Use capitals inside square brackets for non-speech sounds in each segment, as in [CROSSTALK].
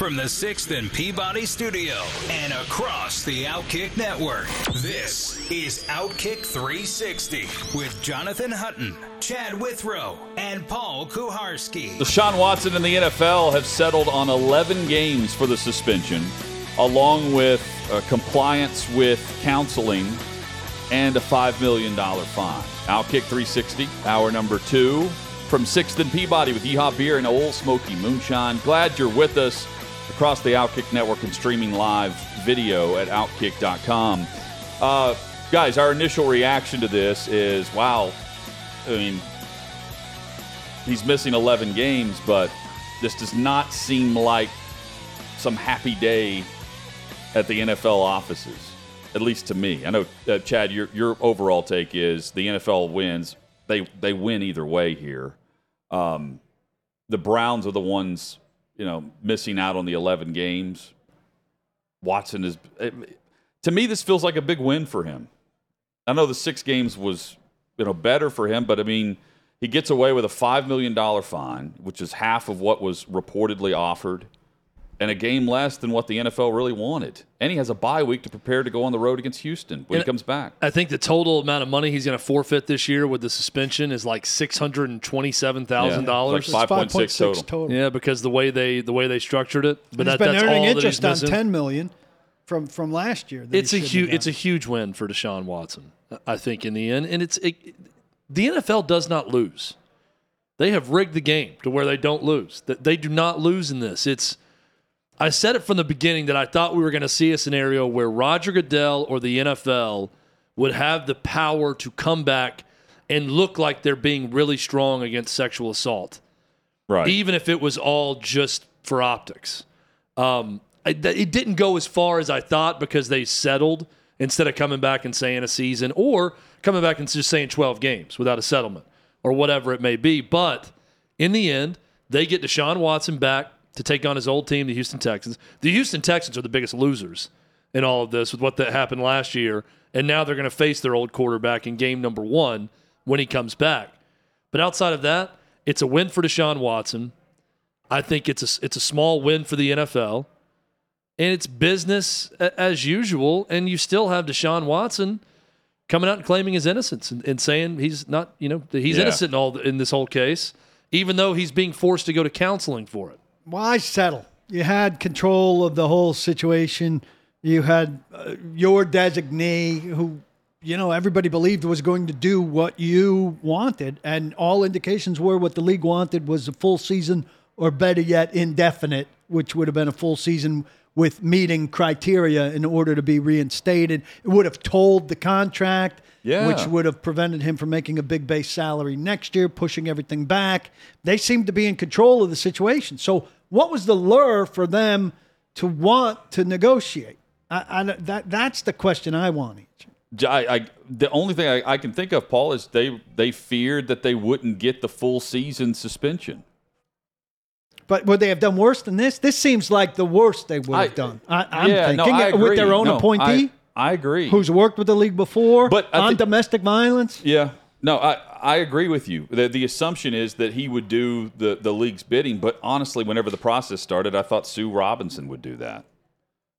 From the 6th and Peabody studio and across the Outkick network. This is Outkick 360 with Jonathan Hutton, Chad Withrow, and Paul Kuharsky. Deshaun Watson and the NFL have settled on 11 games for the suspension, along with uh, compliance with counseling and a $5 million fine. Outkick 360, hour number two from 6th and Peabody with Yeehaw Beer and Ole Smoky Moonshine. Glad you're with us across the Outkick Network and streaming live video at Outkick.com. Uh, guys, our initial reaction to this is wow, I mean, he's missing 11 games, but this does not seem like some happy day at the NFL offices, at least to me. I know, uh, Chad, your, your overall take is the NFL wins. They, they win either way here. Um, the Browns are the ones, you know, missing out on the 11 games. Watson is, it, to me, this feels like a big win for him. I know the six games was, you know, better for him, but I mean, he gets away with a $5 million fine, which is half of what was reportedly offered, and a game less than what the NFL really wanted. And he has a bye week to prepare to go on the road against Houston when And he comes back. I think the total amount of money he's going to forfeit this year with the suspension is like six hundred and twenty-seven thousand dollars. Yeah, like 5.6 total. Yeah, because the way they the way they structured it. But he's that, been that's earning all that interest he's on ten million from from last year. It's a huge it's a huge win for Deshaun Watson. I think in the end, and it's it, the NFL does not lose. They have rigged the game to where they don't lose. That they do not lose in this. It's I said it from the beginning that I thought we were going to see a scenario where Roger Goodell or the NFL would have the power to come back and look like they're being really strong against sexual assault Right. even if it was all just for optics. Um, I, th- it didn't go as far as I thought because they settled instead of coming back and saying a season or coming back and just saying 12 games without a settlement or whatever it may be. But in the end, they get Deshaun Watson back to take on his old team, the Houston Texans. The Houston Texans are the biggest losers in all of this with what that happened last year. And now they're going to face their old quarterback in game number one when he comes back. But outside of that, it's a win for Deshaun Watson. I think it's a it's a small win for the NFL, and it's business as usual. And you still have Deshaun Watson coming out and claiming his innocence and, and saying he's not, you know, he's Yeah. innocent in all in this whole case, even though he's being forced to go to counseling for it. Why settle? You had control of the whole situation. You had uh, your designee who, you know, everybody believed was going to do what you wanted. And all indications were what the league wanted was a full season or better yet, indefinite, which would have been a full season with meeting criteria in order to be reinstated. It would have told the contract, Yeah. which would have prevented him from making a big base salary next year, pushing everything back. They seemed to be in control of the situation. So, what was the lure for them to want to negotiate? I, I, that that's the question I want answered. I, I, the only thing I, I can think of, Paul, is they they feared that they wouldn't get the full season suspension. But would they have done worse than this? This seems like the worst they would have done. I, I'm yeah, no, thinking I with their own No, appointee, I, agree. who's worked with the league before, But I on domestic violence. Yeah. No, I, I agree with you. The, the assumption is that he would do the, the league's bidding, but honestly, whenever the process started, I thought Sue Robinson would do that.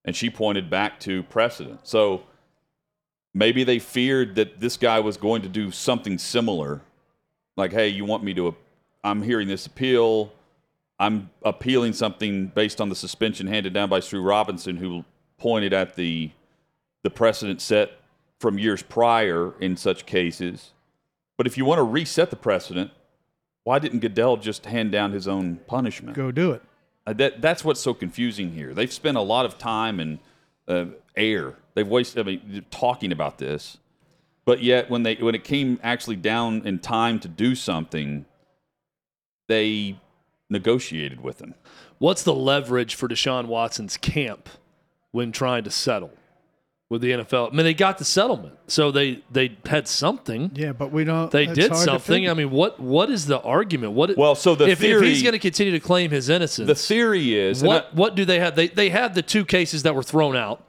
And she pointed back to precedent. So maybe they feared that this guy was going to do something similar. Like, hey, you want me to, I'm hearing this appeal. I'm appealing something based on the suspension handed down by Sue Robinson, who pointed at the the precedent set from years prior in such cases. But if you want to reset the precedent, why didn't Goodell just hand down his own punishment? Go do it. Uh, that that's what's so confusing here. They've spent a lot of time and uh, air. They've wasted. I mean, talking about this, but yet when they when it came actually down in time to do something, they negotiated with him. what's the leverage for Deshaun Watson's camp when trying to settle with the NFL? I mean, they got the settlement, so they they had something. Yeah, but we don't. They did something. I mean, what what is the argument? What Well, so the if, if he's going to continue to claim his innocence, The theory is what I- what do they have? They they had the two cases that were thrown out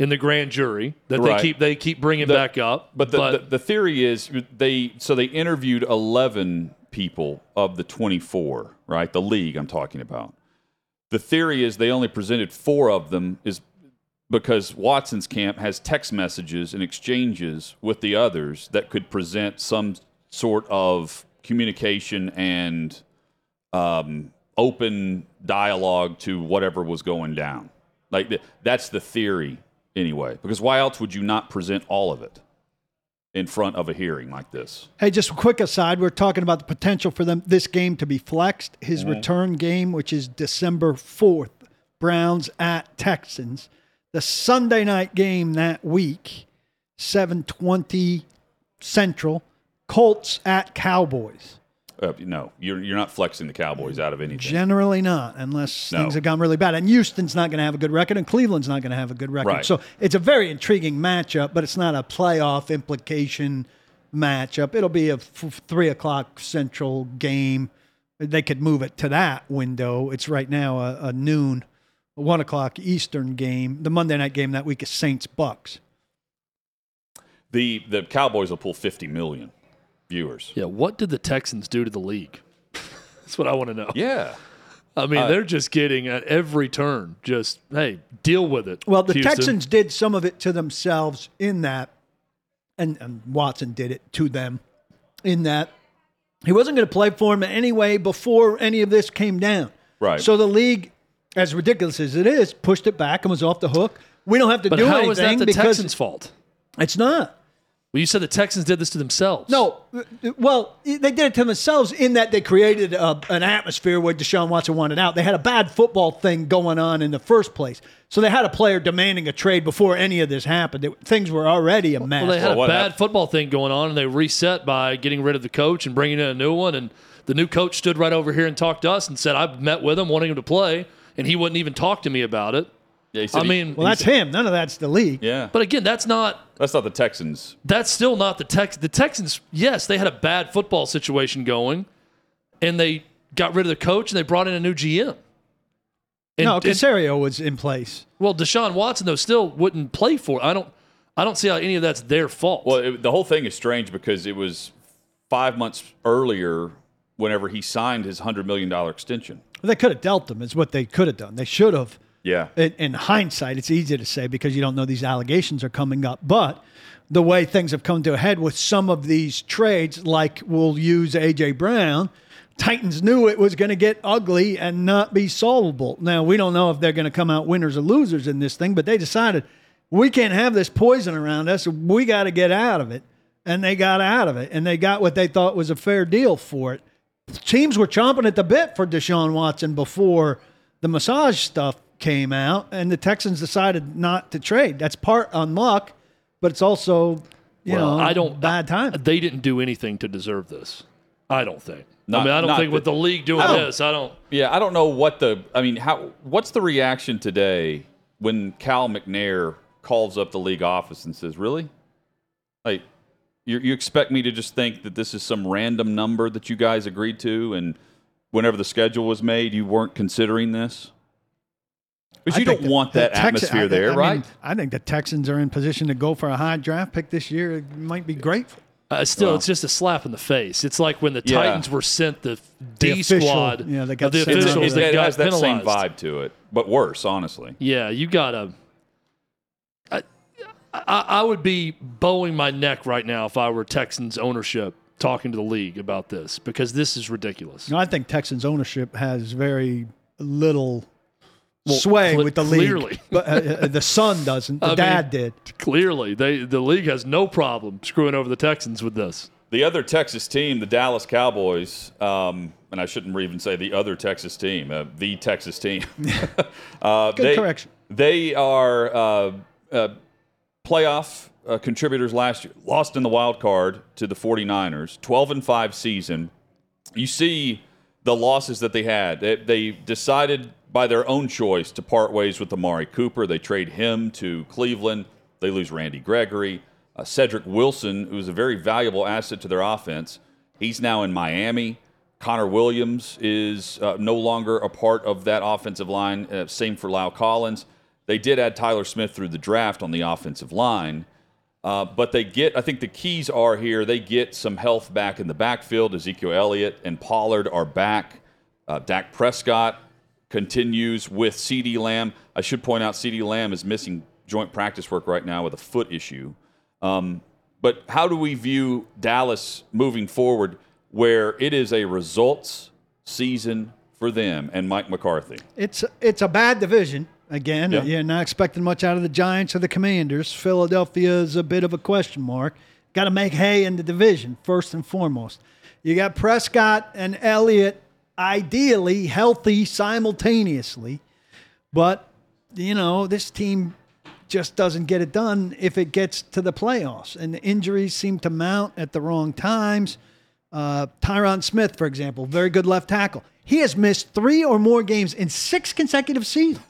in the grand jury that Right. they keep they keep bringing The- back up. But the, the, the theory is they so they interviewed 11 people of the 24, right? The league I'm talking about. The theory is they only presented four of them is because Watson's camp has text messages and exchanges with the others that could present some sort of communication and um, open dialogue to whatever was going down. Like th- that's the theory anyway. Because why else would you not present all of it in front of a hearing like this? Hey, just a quick aside. We're talking about the potential for them this game to be flexed. His return game, which is December fourth, Browns at Texans. The Sunday night game that week, seven twenty Central, Colts at Cowboys. Uh, no, you're you're not flexing the Cowboys out of anything. Generally not, unless No. things have gone really bad. And Houston's not going to have a good record, and Cleveland's not going to have a good record. Right. So it's a very intriguing matchup, but it's not a playoff implication matchup. It'll be a f- three o'clock Central game. They could move it to that window. It's right now a, a noon, one o'clock Eastern game. The Monday night game that week is Saints Bucks. the the Cowboys will pull 50 million viewers. yeah, what did the Texans do to the league? [LAUGHS] That's what I want to know. Yeah. I mean, Uh, they're just getting at every turn. Just hey, deal with it. Well, the Houston. Texans did some of it to themselves in that, and, and Watson did it to them in that he wasn't going to play for him anyway before any of this came down. Right. So the league, as ridiculous as it is, pushed it back and was off the hook. We don't have to But do how anything is that the because Texans' fault? it's not. Well, you said the Texans did this to themselves. No, well, they did it to themselves in that they created a, an atmosphere where Deshaun Watson wanted out. They had a bad football thing going on in the first place, so they had a player demanding a trade before any of this happened. It- things were already a mess. Well, they had Well, a bad happened- football thing going on, and they reset by getting rid of the coach and bringing in a new one. And the new coach stood right over here and talked to us and said, "I've met with him, wanting him to play, and he wouldn't even talk to me about it." Yeah, he said I he- mean, well, that's him. None of that's the league. yeah. but again, that's not That's not the Texans. that's still not the Tex. The Texans, yes, they had a bad football situation going, and they got rid of the coach and they brought in a new GM. And, no, and- Caserio was in place. well, Deshaun Watson though still wouldn't play for. I don't. I don't see how any of that's their fault. Well, it, the whole thing is strange because it was five months earlier whenever he signed his $100 million extension. They could have dealt them. Is what they could have done. They should have. Yeah. In, in hindsight, it's easy to say because you don't know these allegations are coming up. But the way things have come to a head with some of these trades, like we'll use AJ Brown, Titans knew it was going to get ugly and not be solvable. Now we don't know if they're going to come out winners or losers in this thing, but they decided we can't have this poison around us. We got to get out of it, and they got out of it, and they got what they thought was a fair deal for it teams were chomping at the bit for Deshaun Watson before the massage stuff came out, and the Texans decided not to trade. That's part on luck, but it's also, you Well, know, I don't bad time. They didn't do anything to deserve this. I don't think. Not- I mean, I don't not think with the league doing I don't- this, I don't. Yeah, I don't know what the. I mean, how? What's the reaction today when Cal McNair calls up the league office and says, "Really? Like, you, you expect me to just think that this is some random number that you guys agreed to, and whenever the schedule was made, you weren't considering this? Because you don't the- want the that Texan- atmosphere I- there, I mean, right? I think the Texans are in position to go for a high draft pick this year. It might be great. Uh, still, Well. it's just a slap in the face. It's like when the Yeah. Titans were sent the The D official- squad. yeah, they got the sent It's- out. officials it, that it got has that penalized. same vibe to it, but worse, honestly. Yeah, you gotta. I, I, I would be bowing my neck right now if I were Texans ownership talking to the league about this because this is ridiculous. No, I think Texans ownership has very little sway cle- with the clearly. league. [LAUGHS] But uh, uh, the son doesn't. [LAUGHS] The I mean- dad did. Clearly, they the league has no problem screwing over the Texans with this. The other Texas team, the Dallas Cowboys, um, and I shouldn't even say the other Texas team, uh, the Texas team. [LAUGHS] uh, Good they, correction. They are uh, uh, playoff uh, contributors last year. Lost in the wild card to the 49ers, 12 and 5 season. You see the losses that they had. They, they decided by their own choice to part ways with Amari Cooper. They trade him to Cleveland. They lose Randy Gregory. Uh, Cedric Wilson, who was a very valuable asset to their offense, he's now in Miami. Connor Williams is uh, no longer a part of that offensive line. Uh, same for La'el Collins. They did add Tyler Smith through the draft on the offensive line. Uh, but they get, I think the keys are here. They get some health back in the backfield. Ezekiel Elliott and Pollard are back. Uh, Dak Prescott continues with CeeDee Lamb. I should point out CeeDee Lamb is missing joint practice work right now with a foot issue. Um, but how do we view Dallas moving forward where it is a results season for them and Mike McCarthy? It's it's a bad division. Again, Yeah. you're not expecting much out of the Giants or the Commanders. Philadelphia is a bit of a question mark. Got to make hay in the division first and foremost. You got Prescott and Elliott, ideally healthy simultaneously, but you know this team just doesn't get it done if it gets to the playoffs. And the injuries seem to mount at the wrong times. Uh, Tyron Smith, for example, very good left tackle. He has missed three or more games in six consecutive seasons.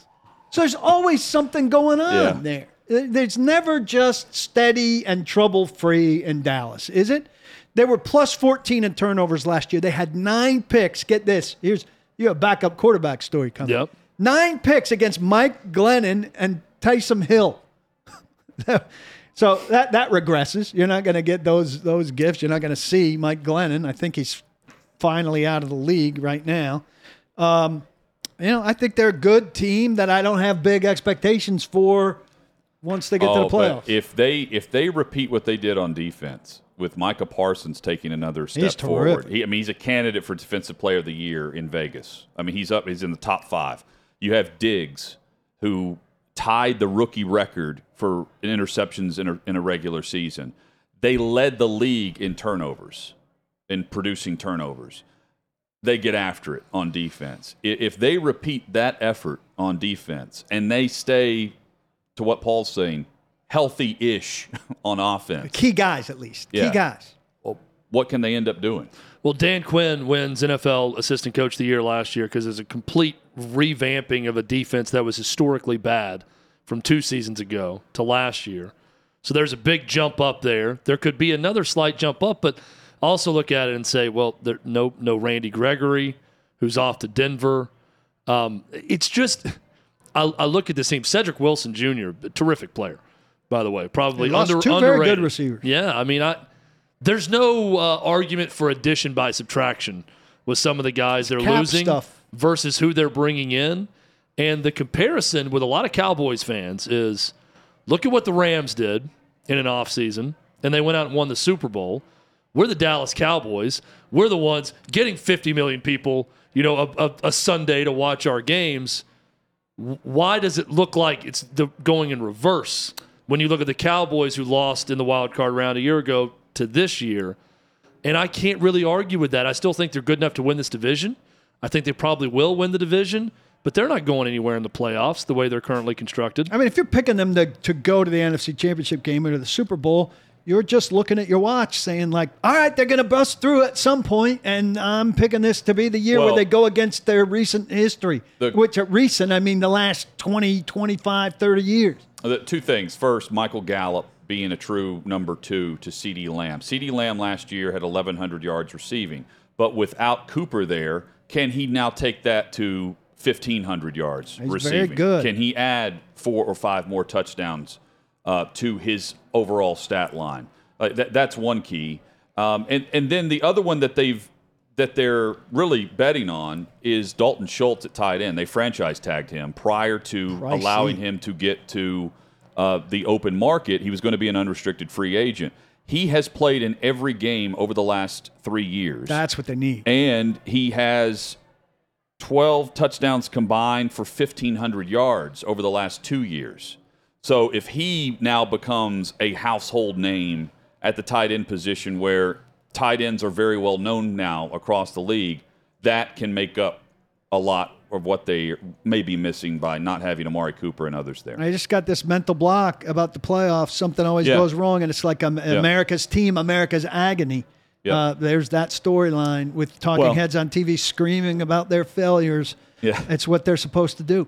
So there's always something going on Yeah. there. There's never just steady and trouble free in Dallas, is it? They were plus 14 in turnovers last year. They had nine picks. Get this. Here's you have a backup quarterback story coming. Yep. Nine picks against Mike Glennon and Taysom Hill. [LAUGHS] so that that regresses. You're not going to get those those gifts. You're not going to see Mike Glennon. I think he's finally out of the league right now. Um, you know, I think they're a good team that I don't have big expectations for once they get to Oh, the playoffs. if they if they repeat what they did on defense with Micah Parsons taking another step forward, he, I mean he's a candidate for defensive player of the year in Vegas. I mean he's up, he's in the top five. You have Diggs, who tied the rookie record for interceptions in a, in a regular season. They led the league in turnovers, in producing turnovers they get after it on defense. If they repeat that effort on defense and they stay to what Paul's saying, healthy ish [LAUGHS] on offense, The Key guys, at least. Yeah. Key guys. well, what can they end up doing? Well, Dan Quinn wins NFL Assistant Coach of the Year last year because there's a complete revamping of a defense that was historically bad from two seasons ago to last year. So there's a big jump up there. There could be another slight jump up, but also look at it and say, well, there no no Randy Gregory, who's off to Denver. Um, it's just I, I look at this team. Cedric Wilson Jr., a terrific player, by the way, probably under, two very good underrated. receivers. Yeah, I mean, I there's no uh, argument for addition by subtraction with some of the guys they're Cap losing stuff. versus who they're bringing in. And the comparison with a lot of Cowboys fans is look at what the Rams did in an offseason, and they went out and won the Super Bowl. We're the Dallas Cowboys. We're the ones getting 50 million people, you know, a, a, a Sunday to watch our games. Why does it look like it's the, going in reverse when you look at the Cowboys who lost in the wild card round a year ago to this year? And I can't really argue with that. I still think they're good enough to win this division. I think they probably will win the division, but they're not going anywhere in the playoffs the way they're currently constructed. I mean, if you're picking them to, to go to the NFC Championship game or to the Super Bowl, you're just looking at your watch saying, like, all right, they're going to bust through at some point, and I'm picking this to be the year Well- where they go against their recent history, The- which at recent, I mean the last 20, 25, 30 years. Uh, Two things. First, Michael Gallup being a true number two to CeeDee Lamb. CeeDee Lamb last year had 1,100 yards receiving, but without Cooper there, can he now take that to 1,500 yards very receiving? good. Can he add four or five more touchdowns uh, to his overall stat line? Like that, that's one key. Um, and and then the other one that they've that they're really betting on is Dalton Schultz at tight end. They franchise tagged him prior to Pricey. allowing him to get to uh, the open market. He was going to be an unrestricted free agent. He has played in every game over the last three years, That's what they need. and he has 12 touchdowns combined for 1,500 yards over the last two years. So if he now becomes a household name at the tight end position where tight ends are very well known now across the league, that can make up a lot of what they may be missing by not having Amari Cooper and others there. I just got this mental block about the playoffs. Something always Yeah. goes wrong, and it's like um, America's team, America's agony. Yeah. Uh, there's that storyline with talking Well- heads on TV screaming about their failures. Yeah. It's what they're supposed to do.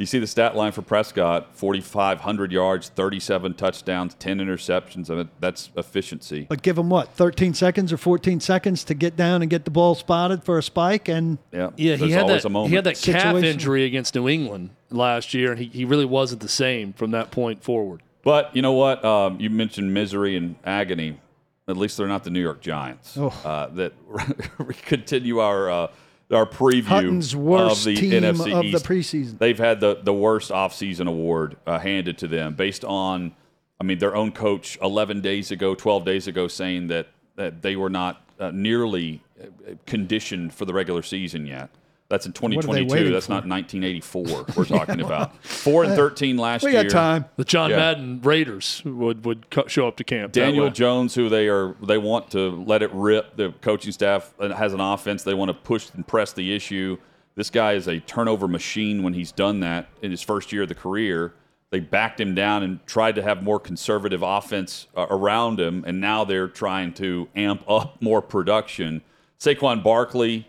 You see the stat line for Prescott 4,500 yards, 37 touchdowns, 10 interceptions. I mean, that's efficiency. But give them what, 13 seconds or 14 seconds to get down and get the ball spotted for a spike, and Yeah, Yeah, he had that. a moment. He had that calf injury against New England last year, and he, he really wasn't the same from that point forward. But you know what? Um, you mentioned misery and agony. At least they're not the New York Giants. Oh. Uh, that [LAUGHS] we continue our uh, our preview Hutton's worst of the team NFC of the East. preseason. They've had the the worst offseason award uh, handed to them based on, I mean, their own coach 11 days ago, 12 days ago, saying that that they were not uh, nearly uh, conditioned for the regular season yet. That's in 2022. That's for? not 1984. We're [LAUGHS] talking about four and 13 last we year. got time. The John Yeah. Madden Raiders would would show up to camp. Daniel. Jones, who they are, they want to let it rip. The coaching staff has an offense. They want to push and press the issue. This guy is a turnover machine when he's done that in his first year of the career. They backed him down and tried to have more conservative offense uh, around him, and now they're trying to amp up more production. Saquon Barkley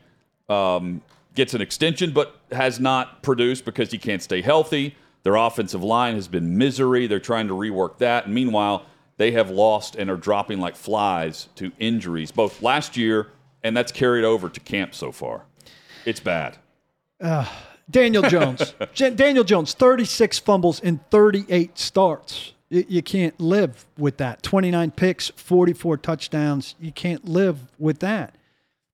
um, gets an extension, but has not produced because he can't stay healthy. Their offensive line has been misery. They're trying to rework that. And meanwhile, they have lost and are dropping like flies to injuries, both last year and that's carried over to camp so far. It's bad. Uh, Daniel Jones. [LAUGHS] Daniel Jones, 36 fumbles in 38 starts. You, you can't live with that. 29 picks, 44 touchdowns. You can't live with that.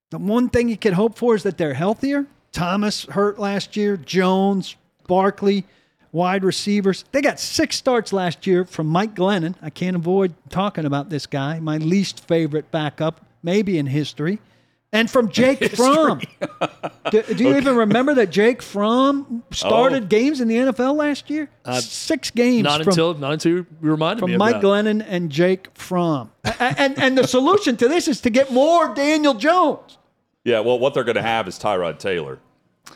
The one thing you can hope for is that they're healthier. Thomas hurt last year, Jones, Barkley, wide receivers. They got six starts last year from Mike Glennon. I can't avoid talking about this guy, my least favorite backup, maybe in history. And from Jake Fromm. [LAUGHS] do, do you even remember that Jake Fromm started Oh. games in the NFL last year? Uh, six games Not from, until not until you reminded from me of Mike that. Glennon and Jake Fromm. And, and the solution to this is to get more Daniel Jones. Yeah, well, what they're going to have is Tyrod Taylor.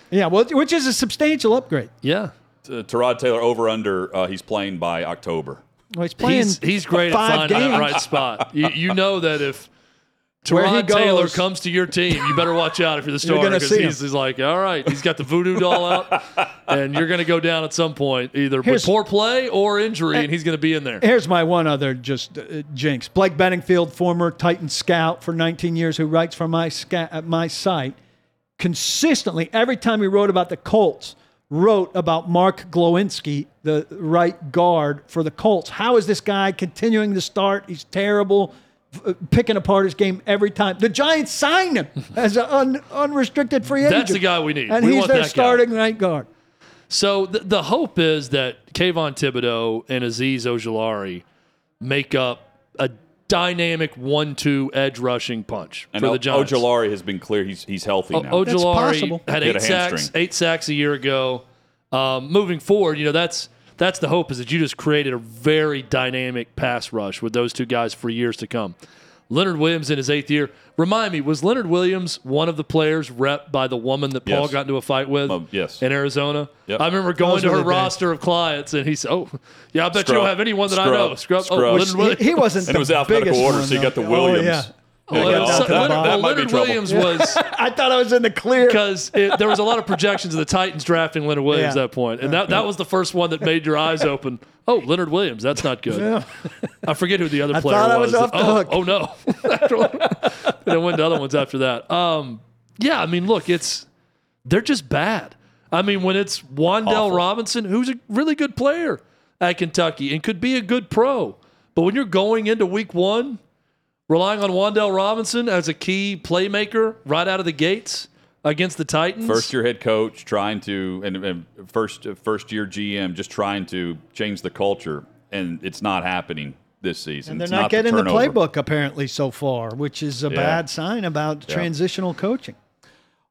Yeah, well, which is a substantial upgrade. Yeah, Uh, Tyrod Taylor over under, uh, he's playing by October. Well, he's playing. he's he's great at finding games. that right spot. You, you know that if Tyrod Taylor comes to your team, you better watch out if you're the [LAUGHS] starter because he's, he's like, all right, he's got the voodoo doll out, [LAUGHS] and you're going to go down at some point, either Here's- with poor play or injury, and he's going to be in there. Here's my one other just uh, jinx. Blake Beddingfield, former Titan scout for 19 years, who writes for my sca- at my site, consistently every time he wrote about the Colts, wrote about Mark Glowinski, the right guard for the Colts. How is this guy continuing to start? He's terrible. F- uh, Picking apart his game every time. The Giants signed him as an un, unrestricted free agent. That's the guy we need. And We he's want their that guy. starting right guard. So the, the hope is that Kayvon Thibodeaux and Azeez Ojulari make up a dynamic one-two edge rushing punch And for O- the Giants. Ojulari has been clear he's he's healthy now. That's Ojulari possible. had He had eight sacks, eight sacks a year ago. Um, moving forward, you know that's that's the hope is that you just created a very dynamic pass rush with those two guys for years to come. Leonard Williams in his eighth year. Remind me, was Leonard Williams one of the players rep by the woman that Paul Yes. got into a fight with Um, yes. in Arizona? Yep. I remember going to her the days. roster of clients, and he said, "Oh, yeah, I bet you Scrub. don't have anyone that I know." Scrub. Oh, Leonard He, Williams. he wasn't and the it was alphabetical biggest order, one, so you got the. Williams. Oh, yeah. Yeah, so- down to the Leonard, well, That might be Leonard. Williams was [LAUGHS] I thought I was in the clear. because there was a lot of projections of the Titans drafting Leonard Williams Yeah. at that point, and that, that was the first one that made your eyes open. Oh, Leonard Williams, that's not good. I forget who the other I player thought I was. was off the oh, hook. oh no, [LAUGHS] and I went to other ones after that. Um, yeah, I mean, look, it's they're just bad. I mean, when it's Wan'Dale Awful. Robinson, who's a really good player at Kentucky and could be a good pro, but when you're going into Week One relying on Wan'Dale Robinson as a key playmaker right out of the gates against the Titans. First year head coach trying to, and, and first first year GM just trying to change the culture, and it's not happening this season. And they're It's not, getting the, turnover. playbook apparently so far, which is a bad sign about transitional coaching.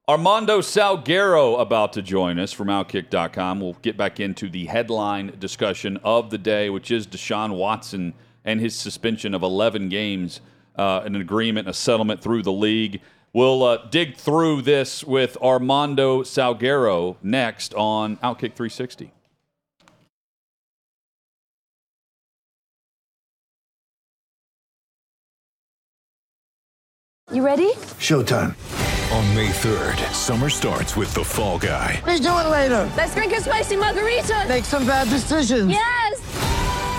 Armando Salguero about to join us from Outkick.com. We'll get back into the headline discussion of the day, which is Deshaun Watson and his suspension of 11 games, uh, an agreement, a settlement through the league. We'll uh, dig through this with Armando Salguero next on Outkick 360. You ready? Showtime. On May 3rd, summer starts with The Fall Guy. What are you doing later? Let's drink a spicy margarita. Make some bad decisions. Yes.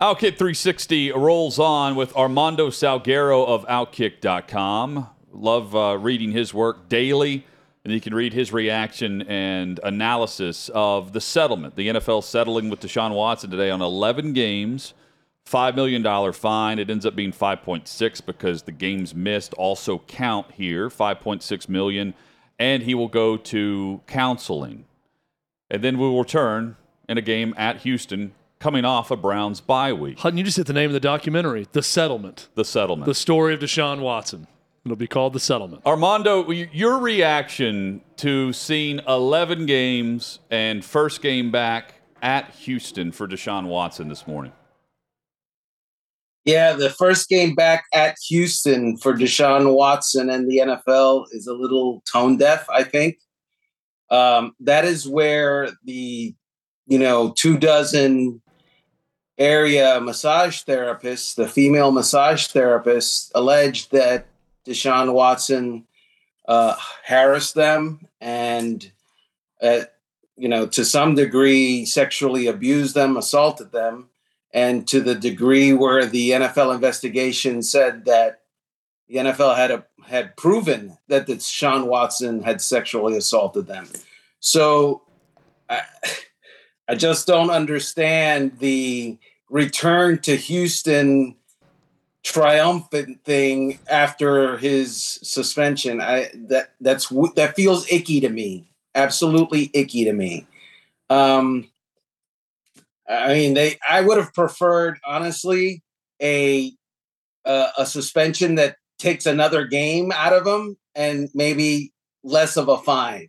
Outkick 360 rolls on with Armando Salguero of Outkick.com. Love uh, reading his work daily, and you can read his reaction and analysis of the settlement. The NFL settling with Deshaun Watson today on 11 games, $5 million fine. It ends up being 5.6 because the games missed also count here, 5.6 million, and he will go to counseling. And then we will return in a game at Houston coming off a Browns bye week. Hutton, you just hit the name of the documentary, The Settlement, The settlement. the story of Deshaun Watson. It'll be called The Settlement. Armando, your reaction to seeing 11 games and first game back at Houston for Deshaun Watson this morning? Yeah, the first game back at Houston for Deshaun Watson and the NFL is a little tone deaf, I think. Um, that is where the, you know, two dozen area massage therapists, the female massage therapists, alleged that Deshaun Watson uh, harassed them and, uh, you know, to some degree sexually abused them, assaulted them and to the degree where the NFL investigation said that the NFL had a, had proven that Deshaun Watson had sexually assaulted them. So I, I just don't understand the return to Houston triumphant thing after his suspension. I that that's that feels icky to me. Absolutely icky to me. Um, I mean, they. I would have preferred, honestly, a uh, a suspension that takes another game out of them, and maybe less of a fine.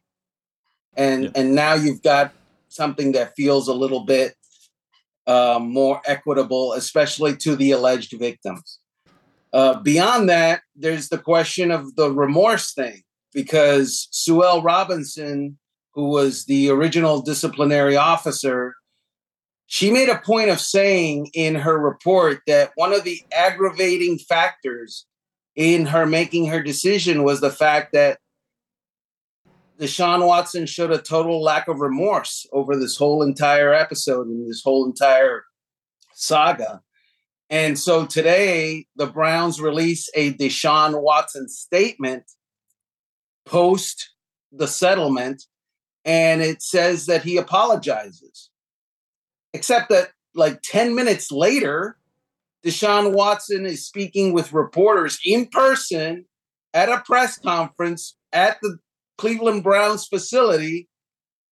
And Yeah. and now you've got something that feels a little bit uh, more equitable, especially to the alleged victims. Uh, beyond that, there's the question of the remorse thing, because Sue L. Robinson, who was the original disciplinary officer, she made a point of saying in her report that one of the aggravating factors in her making her decision was the fact that Deshaun Watson showed a total lack of remorse over this whole entire episode and this whole entire saga. And so today, the Browns release a Deshaun Watson statement post the settlement, and it says that he apologizes. Except that, like 10 minutes later, Deshaun Watson is speaking with reporters in person at a press conference at the Cleveland Browns facility,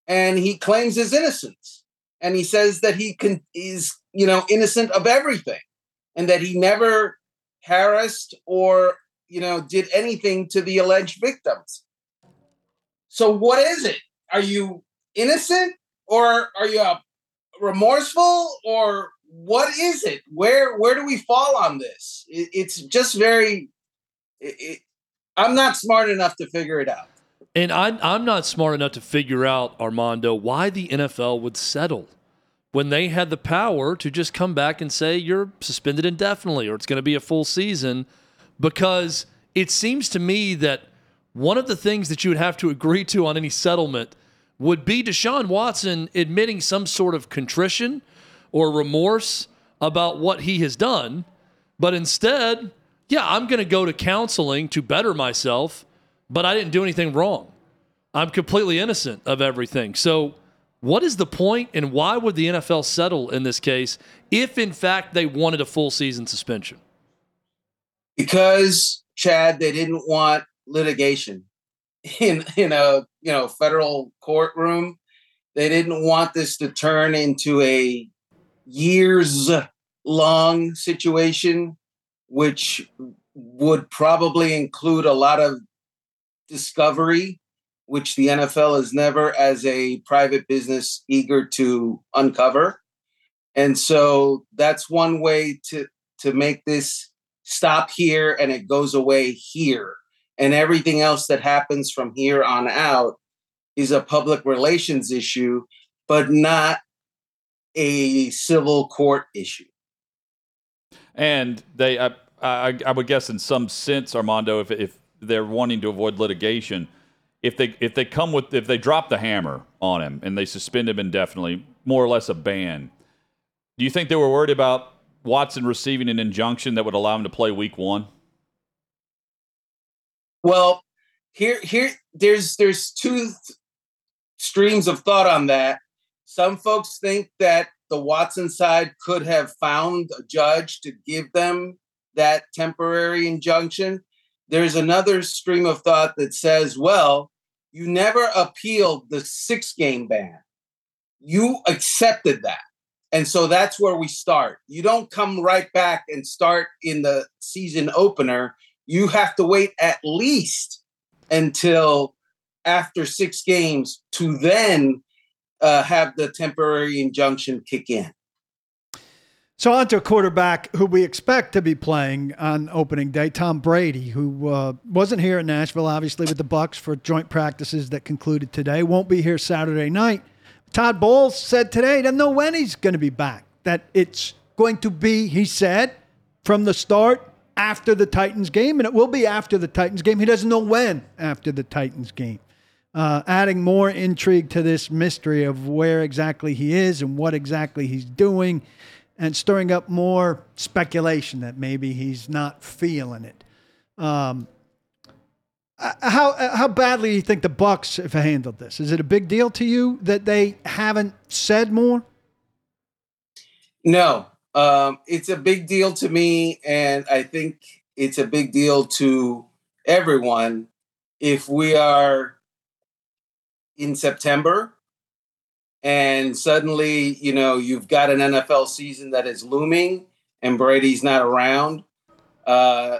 and he claims his innocence. And he says that he is, you know, innocent of everything and that he never harassed or you know did anything to the alleged victims. So what is it? Are you innocent or are you uh, remorseful or what is it? Where where do we fall on this? It, it's just very it, it, i'm not smart enough to figure it out And I, I'm not smart enough to figure out, Armando, why the NFL would settle when they had the power to just come back and say you're suspended indefinitely or it's going to be a full season. Because it seems to me that one of the things that you would have to agree to on any settlement would be Deshaun Watson admitting some sort of contrition or remorse about what he has done. But instead, yeah, I'm going to go to counseling to better myself, but I didn't do anything wrong. I'm completely innocent of everything. So, what is the point and why would the NFL settle in this case if, in fact, they wanted a full season suspension? because chad they didn't want litigation in in a you know federal courtroom they didn't want this to turn into a years long situation which would probably include a lot of discovery, which the NFL is never, as a private business, eager to uncover. And so that's one way to to make this stop here and it goes away here. And everything else that happens from here on out is a public relations issue, but not a civil court issue. And they, I, I, I would guess, in some sense, Armando, if, if they're wanting to avoid litigation, if they if they come with if they drop the hammer on him and they suspend him indefinitely, more or less a ban. Do you think they were worried about Watson receiving an injunction that would allow him to play Week One? Well, here here there's there's two th- streams of thought on that. Some folks think that the Watson side could have found a judge to give them that temporary injunction. There's another stream of thought that says, well, you never appealed the six game ban. You accepted that. And so that's where we start. You don't come right back and start in the season opener. You have to wait at least until after six games to then uh, have the temporary injunction kick in. So on to a quarterback who we expect to be playing on opening day, Tom Brady, who uh, wasn't here in Nashville, obviously with the Bucks for joint practices that concluded today. Won't be here Saturday night. Todd Bowles said today he doesn't know when he's going to be back. That it's going to be, he said, from the start after the Titans game, and it will be after the Titans game. He doesn't know when after the Titans game. Uh, adding more intrigue to this mystery of where exactly he is and what exactly he's doing, and stirring up more speculation that maybe he's not feeling it. Um, uh, how uh, how badly do you think the Bucks have handled this? Is it a big deal to you that they haven't said more? No, um, it's a big deal to me, and I think it's a big deal to everyone if we are in September and suddenly, you know, you've got an NFL season that is looming and Brady's not around. Uh,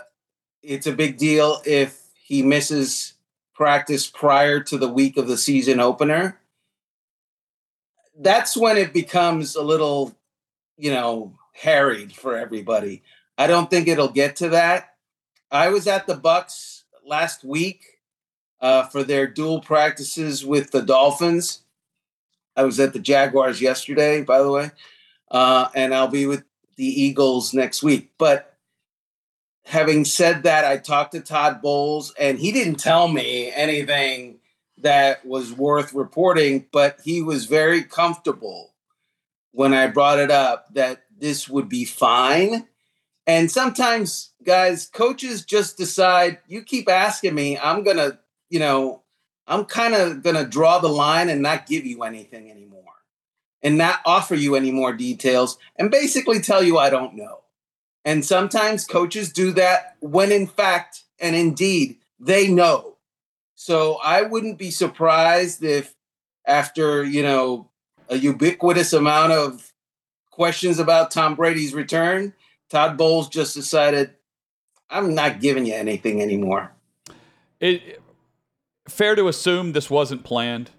it's a big deal if he misses practice prior to the week of the season opener. That's when it becomes a little, you know, harried for everybody. I don't think it'll get to that. I was at the Bucks last week uh, for their dual practices with the Dolphins. I was at the Jaguars yesterday, by the way, uh, and I'll be with the Eagles next week. But having said that, I talked to Todd Bowles, and he didn't tell me anything that was worth reporting, but he was very comfortable when I brought it up that this would be fine. And sometimes, guys, coaches just decide, you keep asking me, I'm going to you know, I'm kind of going to draw the line and not give you anything anymore and not offer you any more details and basically tell you I don't know. And sometimes coaches do that when in fact and indeed they know. So I wouldn't be surprised if after, you know, a ubiquitous amount of questions about Tom Brady's return, Todd Bowles just decided I'm not giving you anything anymore. It fair to assume this wasn't planned?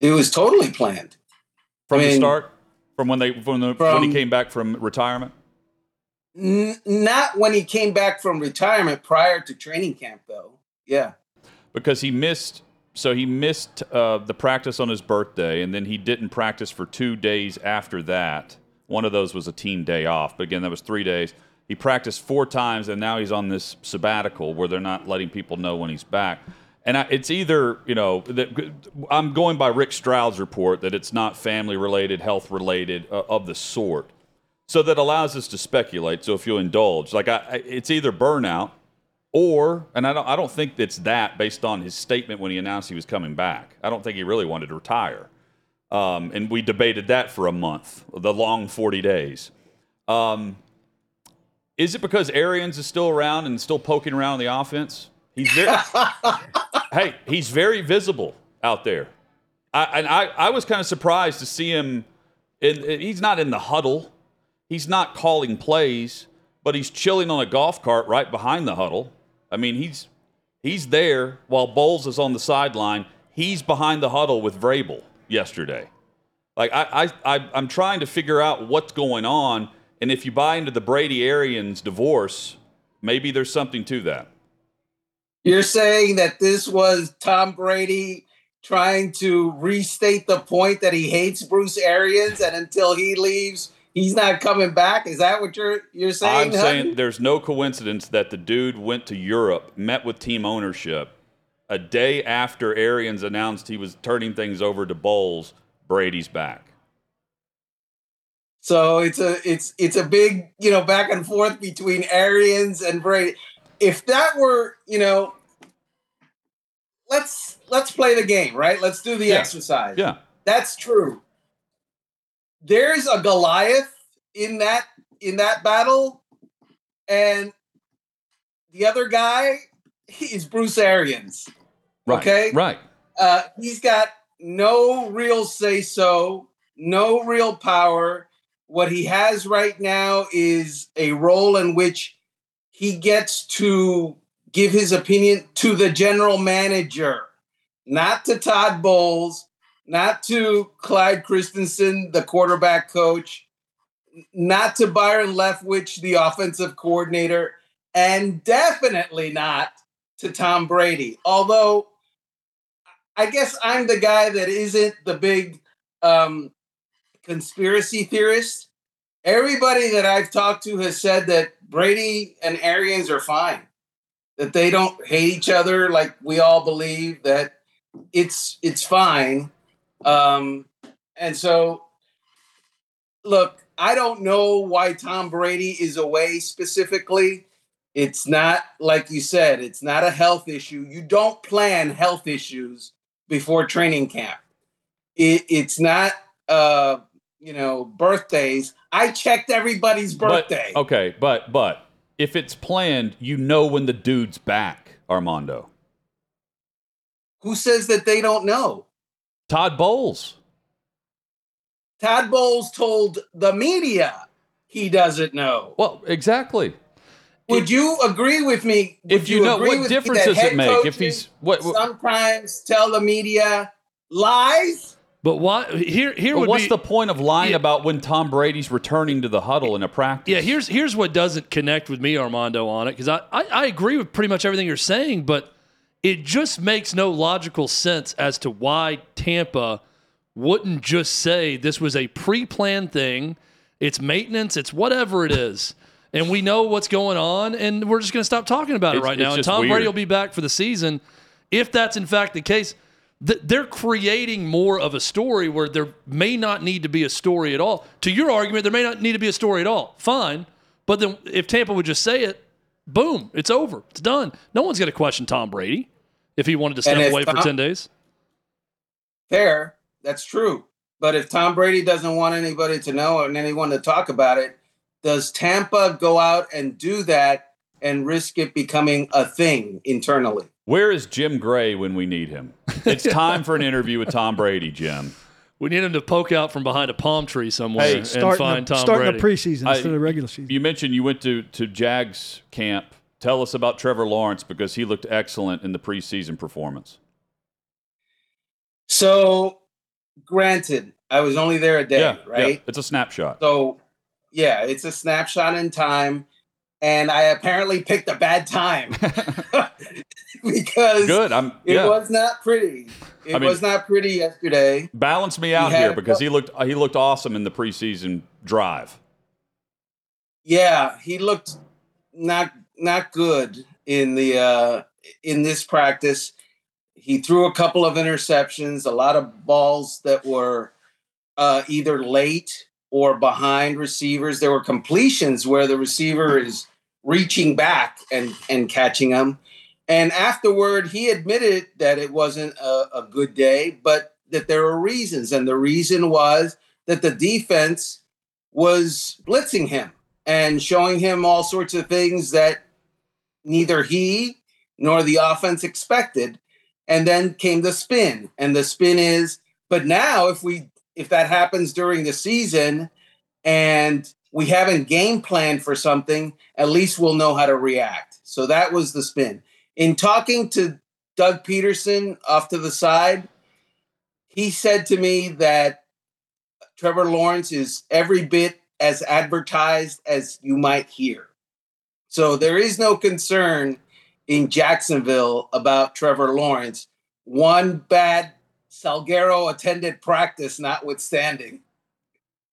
It was totally planned from I mean, the start, from when they from, the, from, when he came back from retirement. N- not when he came back from retirement. Prior to training camp, though. Yeah, because he missed. So he missed uh, the practice on his birthday, and then he didn't practice for two days after that. One of those was a team day off, but again, that was three days. He practiced four times, and now he's on this sabbatical where they're not letting people know when he's back. And I, it's either, you know, that, I'm going by Rick Stroud's report that it's not family related, health related uh, of the sort. So that allows us to speculate. So if you indulge, like I, it's either burnout or, and I don't, I don't think it's that based on his statement when he announced he was coming back. I don't think he really wanted to retire. Um, and we debated that for a month, the long 40 days. Um, is it because Arians is still around and still poking around the offense? He's very, [LAUGHS] hey, he's very visible out there. I, and I, I was kind of surprised to see him. In, he's not in the huddle. He's not calling plays, but he's chilling on a golf cart right behind the huddle. I mean, he's he's there while Bowles is on the sideline. He's behind the huddle with Vrabel yesterday. Like I, I, I I'm trying to figure out what's going on, and if you buy into the Brady Arians divorce, maybe there's something to that. You're saying that this was Tom Brady trying to restate the point that he hates Bruce Arians, and until he leaves, he's not coming back. Is that what you're you're saying? I'm saying there's no coincidence that the dude went to Europe, met with team ownership. A day after Arians announced he was turning things over to Bowles, Brady's back. So it's a it's it's a big you know back and forth between Arians and Brady. If that were you know, let's let's play the game, right? Let's do the Yeah. exercise. Yeah. That's true. There's a Goliath in that in that battle, and the other guy is Bruce Arians. Right. Okay. Right. Uh, he's got no real say so, no real power. What he has right now is a role in which he gets to give his opinion to the general manager, not to Todd Bowles, not to Clyde Christensen, the quarterback coach, not to Byron Leftwich, the offensive coordinator, and definitely not to Tom Brady. Although I guess I'm the guy that isn't the big um, conspiracy theorist. Everybody that I've talked to has said that Brady and Arians are fine, that they don't hate each other like we all believe. That it's it's fine, um, and so look, I don't know why Tom Brady is away specifically. It's not like you said, it's not a health issue. You don't plan health issues before training camp. It, it's not, uh, you know, birthdays. I checked everybody's birthday. But, okay, but but if it's planned, you know when the dude's back, Armando. Who says that they don't know? Todd Bowles. Todd Bowles told the media he doesn't know. Well, exactly. Would you agree with me? Would If you know, agree what difference does it make if he's what? what sometimes tell the media lies? But why? Here, here but what's be, the point of lying Yeah. about when Tom Brady's returning to the huddle in a practice? Yeah, here's here's what doesn't connect with me, Armando, on it because I, I I agree with pretty much everything you're saying, but it just makes no logical sense as to why Tampa wouldn't just say this was a pre-planned thing. It's maintenance. It's whatever it is. And we know what's going on, and we're just going to stop talking about it It's- right now. And Tom weird. Brady will be back for the season. If that's in fact the case, they're creating more of a story where there may not need to be a story at all. To your argument, there may not need to be a story at all. Fine. But then if Tampa would just say it, boom, it's over. It's done. No one's going to question Tom Brady if he wanted to step away for 10 days. Fair, that's true. But if Tom Brady doesn't want anybody to know and anyone to talk about it, does Tampa go out and do that and risk it becoming a thing internally? Where is Jim Gray when we need him? It's time for an interview with Tom Brady, Jim. We need him to poke out from behind a palm tree somewhere Hey, and Starting, find the, Tom starting Brady. the preseason I- instead of the regular season. You mentioned you went to to Jags camp. Tell us about Trevor Lawrence because he looked excellent in the preseason performance. So, granted, I was only there a day, yeah, right? yeah, it's a snapshot. So, yeah, it's a snapshot in time. And I apparently picked a bad time [LAUGHS] [LAUGHS] because Good. I'm it was not pretty. It I mean- was not pretty yesterday. Balance me out had here because he looked he looked awesome in the preseason drive. Yeah, he looked not not good in the uh in this practice. He threw a couple of interceptions, a lot of balls that were uh either late or behind receivers. There were completions where the receiver is reaching back and and catching them. And afterward, he admitted that it wasn't a, a good day, but that there were reasons. And the reason was that the defense was blitzing him and showing him all sorts of things that neither he nor the offense expected. And then came the spin. And the spin is, but now if we if that happens during the season and we haven't game planned for something, at least we'll know how to react. So that was the spin. In talking to Doug Pederson off to the side, he said to me that Trevor Lawrence is every bit as advertised as you might hear. So there is no concern in Jacksonville about Trevor Lawrence. One bad Salguero attended practice notwithstanding.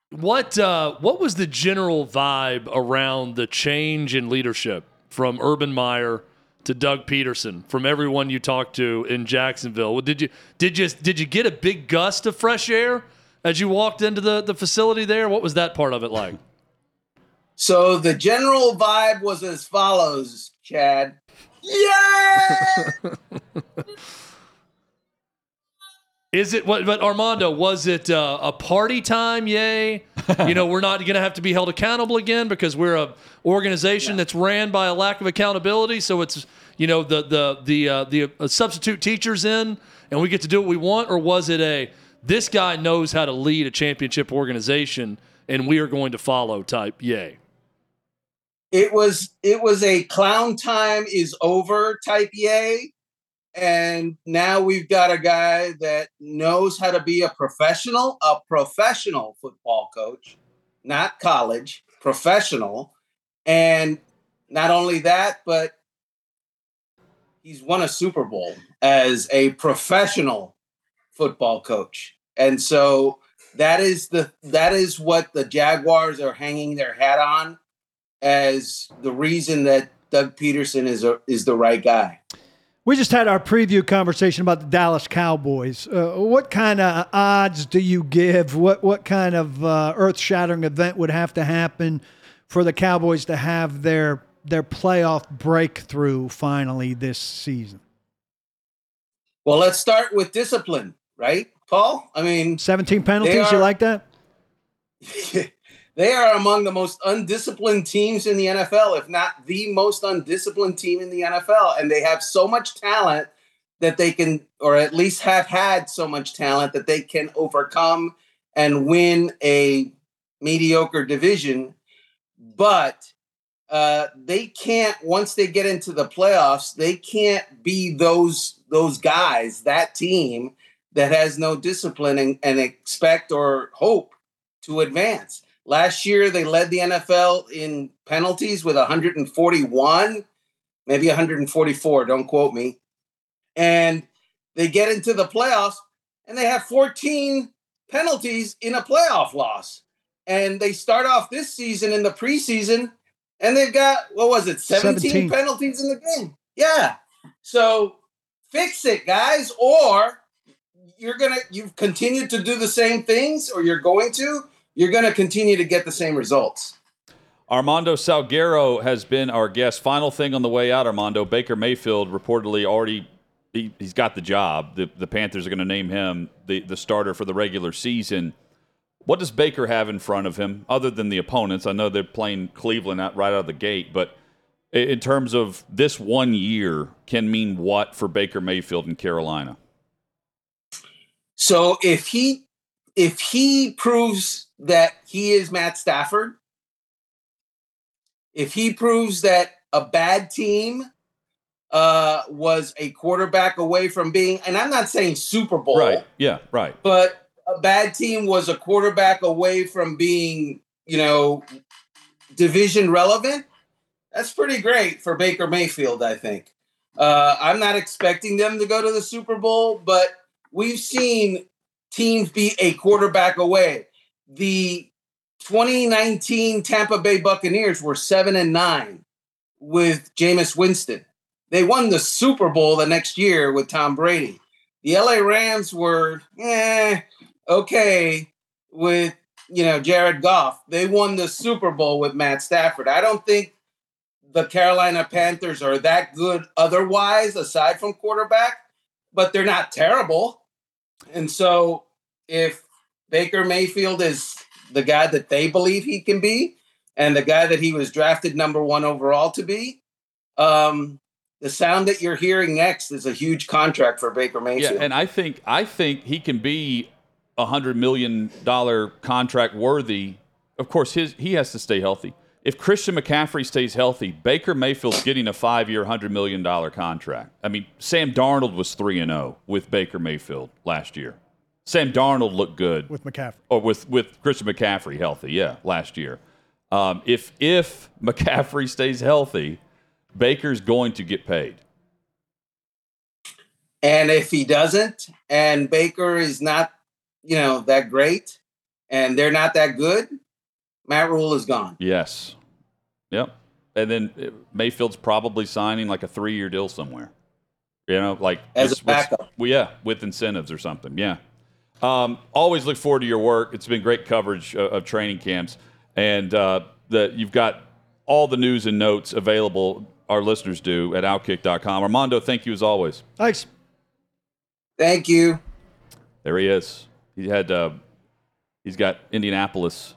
What uh, what was the general vibe around the change in leadership from Urban Meyer to Doug Pederson from everyone you talked to in Jacksonville? Did you did you did you get a big gust of fresh air as you walked into the, the facility there? What was that part of it like? [LAUGHS] So the general vibe was as follows, Chad. [LAUGHS] Yeah. [LAUGHS] Is it what? But Armando, was it uh, a party time? Yay! you know, we're not going to have to be held accountable again because we're a organization yeah. that's ran by a lack of accountability. So it's you know the the the uh, the uh, substitute teachers in, and we get to do what we want. Or was it a this guy knows how to lead a championship organization, and we are going to follow type? Yay! It was it was a clown time is over type yay and now we've got a guy that knows how to be a professional, a professional football coach, not college, professional. And not only that, but he's won a Super Bowl as a professional football coach. And so that is the that is what the Jaguars are hanging their hat on as the reason that Doug Pederson is a, is the right guy. We just had our preview conversation about the Dallas Cowboys. Uh, what kind of odds do you give? What what kind of uh, earth-shattering event would have to happen for the Cowboys to have their their playoff breakthrough finally this season? Well, let's start with discipline, right, Paul? I mean, 17 penalties. Are, you like that? [LAUGHS] They are among the most undisciplined teams in the NFL, if not the most undisciplined team in the NFL. And they have so much talent that they can, or at least have had so much talent that they can overcome and win a mediocre division. But uh, they can't once they get into the playoffs, they can't be those those guys, that team that has no discipline and, and expect or hope to advance. Last year, they led the NFL in penalties with 141, maybe 144, don't quote me. And they get into the playoffs and they have 14 penalties in a playoff loss. And they start off this season in the preseason and they've got, what was it, 17, 17. penalties in the game. Yeah. So fix it, guys, or you're going to, you've continued to do the same things or you're going to you're going to continue to get the same results. Armando Salguero has been our guest. Final thing on the way out, Armando. Baker Mayfield reportedly already he, has got the job. The, the Panthers are going to name him the, the starter for the regular season. What does Baker have in front of him other than the opponents? I know they're playing Cleveland out right out of the gate, but in terms of this one year, can mean what for Baker Mayfield in Carolina? So if he if he proves that he is Matt Stafford, if he proves that a bad team uh, was a quarterback away from being, and I'm not saying Super Bowl, right? Yeah, right. But a bad team was a quarterback away from being, you know, division relevant. That's pretty great for Baker Mayfield, I think. Uh, I'm not expecting them to go to the Super Bowl, but we've seen teams be a quarterback away. The 2019 Tampa Bay Buccaneers were seven and nine with Jameis Winston. They won the Super Bowl the next year with Tom Brady. The LA Rams were eh, okay with you know Jared Goff. They won the Super Bowl with Matt Stafford. I don't think the Carolina Panthers are that good otherwise, aside from quarterback, but they're not terrible. And so if Baker Mayfield is the guy that they believe he can be and the guy that he was drafted number one overall to be, um, the sound that you're hearing next is a huge contract for Baker Mayfield. Yeah, and I think I think he can be a hundred million dollar contract worthy of course, his he has to stay healthy. If Christian McCaffrey stays healthy, Baker Mayfield's getting a five-year, hundred million dollar contract. I mean, Sam Darnold was three and zero with Baker Mayfield last year. Sam Darnold looked good with McCaffrey. or with with Christian McCaffrey healthy, yeah, last year. Um, if if [LAUGHS] McCaffrey stays healthy, Baker's going to get paid. And if he doesn't, and Baker is not, you know, that great, and they're not that good, Matt Rhule is gone. Yes. Yep. And then uh, Mayfield's probably signing like a three-year deal somewhere. You know, like As a with- with- backup. well, yeah, with incentives or something. Yeah. Um, always look forward to your work. It's been great coverage of, of training camps, and uh, that you've got all the news and notes available. Our listeners do at Outkick.com. Armando, thank you as always. Thanks. Thank you. There he is. He had uh, he's got Indianapolis,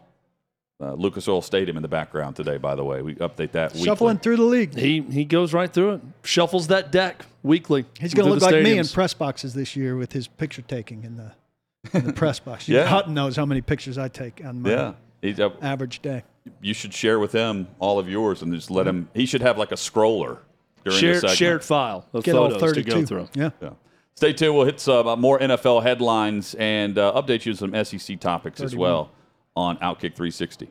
uh, Lucas Oil Stadium in the background today. By the way, we update that weekly. Shuffling through the league. He he goes right through it, shuffles that deck weekly. He's going to look the like me in press boxes this year with his picture taking in the in the press box. Yeah. Hutton knows how many pictures I take on my Yeah, he's, uh, average day. you should share with him all of yours and just let him. He should have like a scroller during the shared, segment. shared file of Get all photos to 32. go through. Yeah. Yeah. Stay tuned. We'll hit some uh, more NFL headlines and uh, update you on some SEC topics as well on Outkick 360.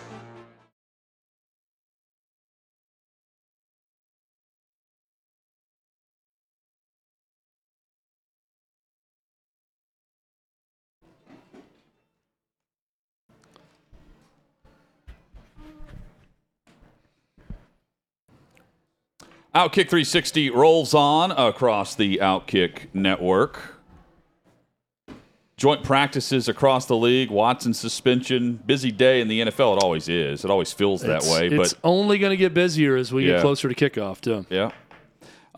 Outkick 360 rolls on across the Outkick network. Joint practices across the league, Watson suspension, busy day in the NFL. It always is. It always feels that It's- way. It's But only going to get busier as we Yeah. get closer to kickoff, too. yeah,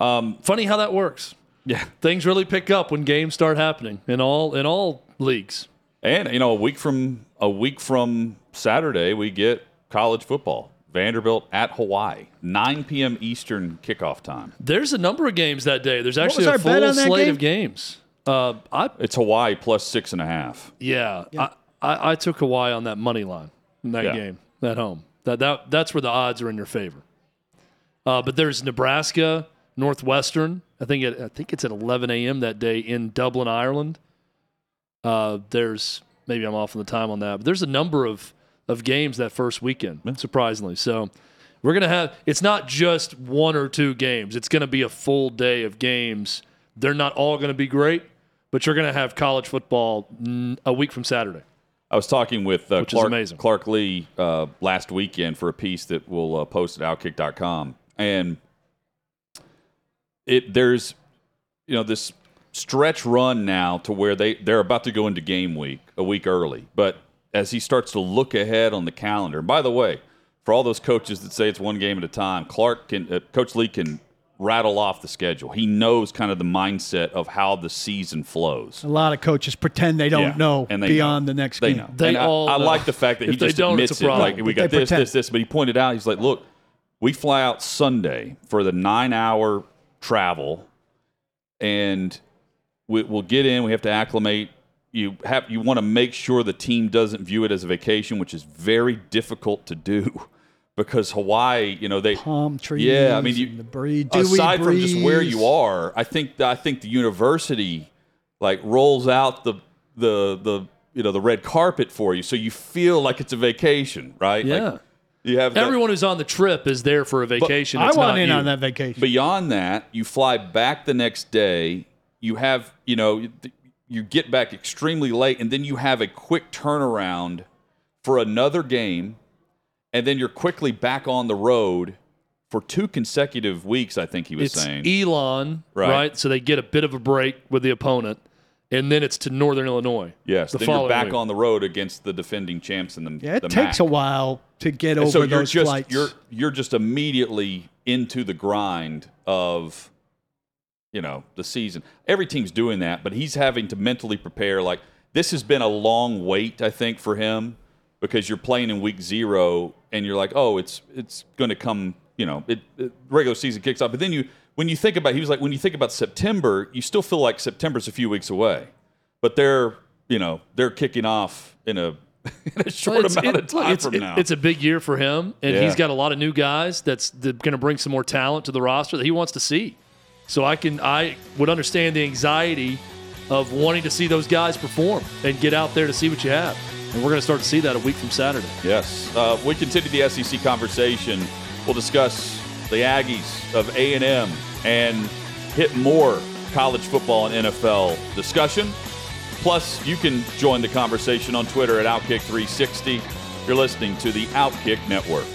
um, Funny how that works. yeah. Things really pick up when games start happening in all in all leagues. And you know, a week from a week from Saturday, we get college football. Vanderbilt at Hawaii, 9 p.m. Eastern kickoff time. There's a number of games that day. There's actually a full slate game? of games. Uh, I It's Hawaii plus six and a half. yeah, I, I, I took Hawaii on that money line in that Yeah. game at home. That that that's where the odds are in your favor. Uh, but there's Nebraska, Northwestern. I think it, I think it's at 11 a.m. that day in Dublin, Ireland. Uh, there's maybe I'm off on the time on that, but there's a number of of games that first weekend. Surprisingly, so we're gonna have. It's not just one or two games. It's gonna be a full day of games. They're not all gonna be great, but you're gonna have college football a week from Saturday. I was talking with uh, Clark. Clark Lea uh, last weekend for a piece that we'll uh, post at Outkick.com, and it there's you know this stretch run now to where they they're about to go into game week a week early, but as he starts to look ahead on the calendar, and by the way, for all those coaches that say it's one game at a time, Clark can uh, Coach Lea can rattle off the schedule. He knows kind of the mindset of how the season flows. A lot of coaches pretend they don't Yeah, know and they beyond know. the next They game. know. They and I- all I, know. like the fact that he If they just don't, admits a it. Like we got this, pretend. this, this. But he pointed out, he's like, look, we fly out Sunday for the nine-hour travel, and we, we'll get in. We have to acclimate. You have you want to make sure the team doesn't view it as a vacation, which is very difficult to do. [LAUGHS] Because Hawaii, you know, they Palm trees. yeah, I mean, you, the breeze. dewy aside from just where you are, I think I think the university like rolls out the the the you know the red carpet for you, so you feel like it's a vacation, right? Yeah. Like, You have the- Everyone who's on the trip is there for a vacation. I It's want not in you. on that vacation. Beyond that, you fly back the next day. You have, you know, you get back extremely late, and then you have a quick turnaround for another game, and then you're quickly back on the road for two consecutive weeks. I think he was It's saying. Elon, Right. right. So they get a bit of a break with the opponent, and then it's to Northern Illinois. yes, the then you're back week. on the road against the defending champs in the yeah, it the takes MAC. a while to get And over so you're those just flights. you're you're just immediately into the grind of you know the season. Every team's doing that, but he's having to mentally prepare. Like this has been a long wait, I think, for him because you're playing in week zero and you're like, oh, it's it's going to come. You know, it, it regular season kicks off, but then you when you think about he was like when you think about September, you still feel like September's a few weeks away, but they're you know they're kicking off in a [LAUGHS] in a short Well, amount it- of time it's, from it- now. It's a big year for him, and Yeah. he's got a lot of new guys that's, going to bring some more talent to the roster that he wants to see. So I can I would understand the anxiety of wanting to see those guys perform and get out there to see what you have. And we're going to start to see that a week from Saturday. Yes. Uh, we continue the SEC conversation. We'll discuss the Aggies of A&M and hit more college football and NFL discussion. Plus, you can join the conversation on Twitter at Outkick360. You're listening to the Outkick Network.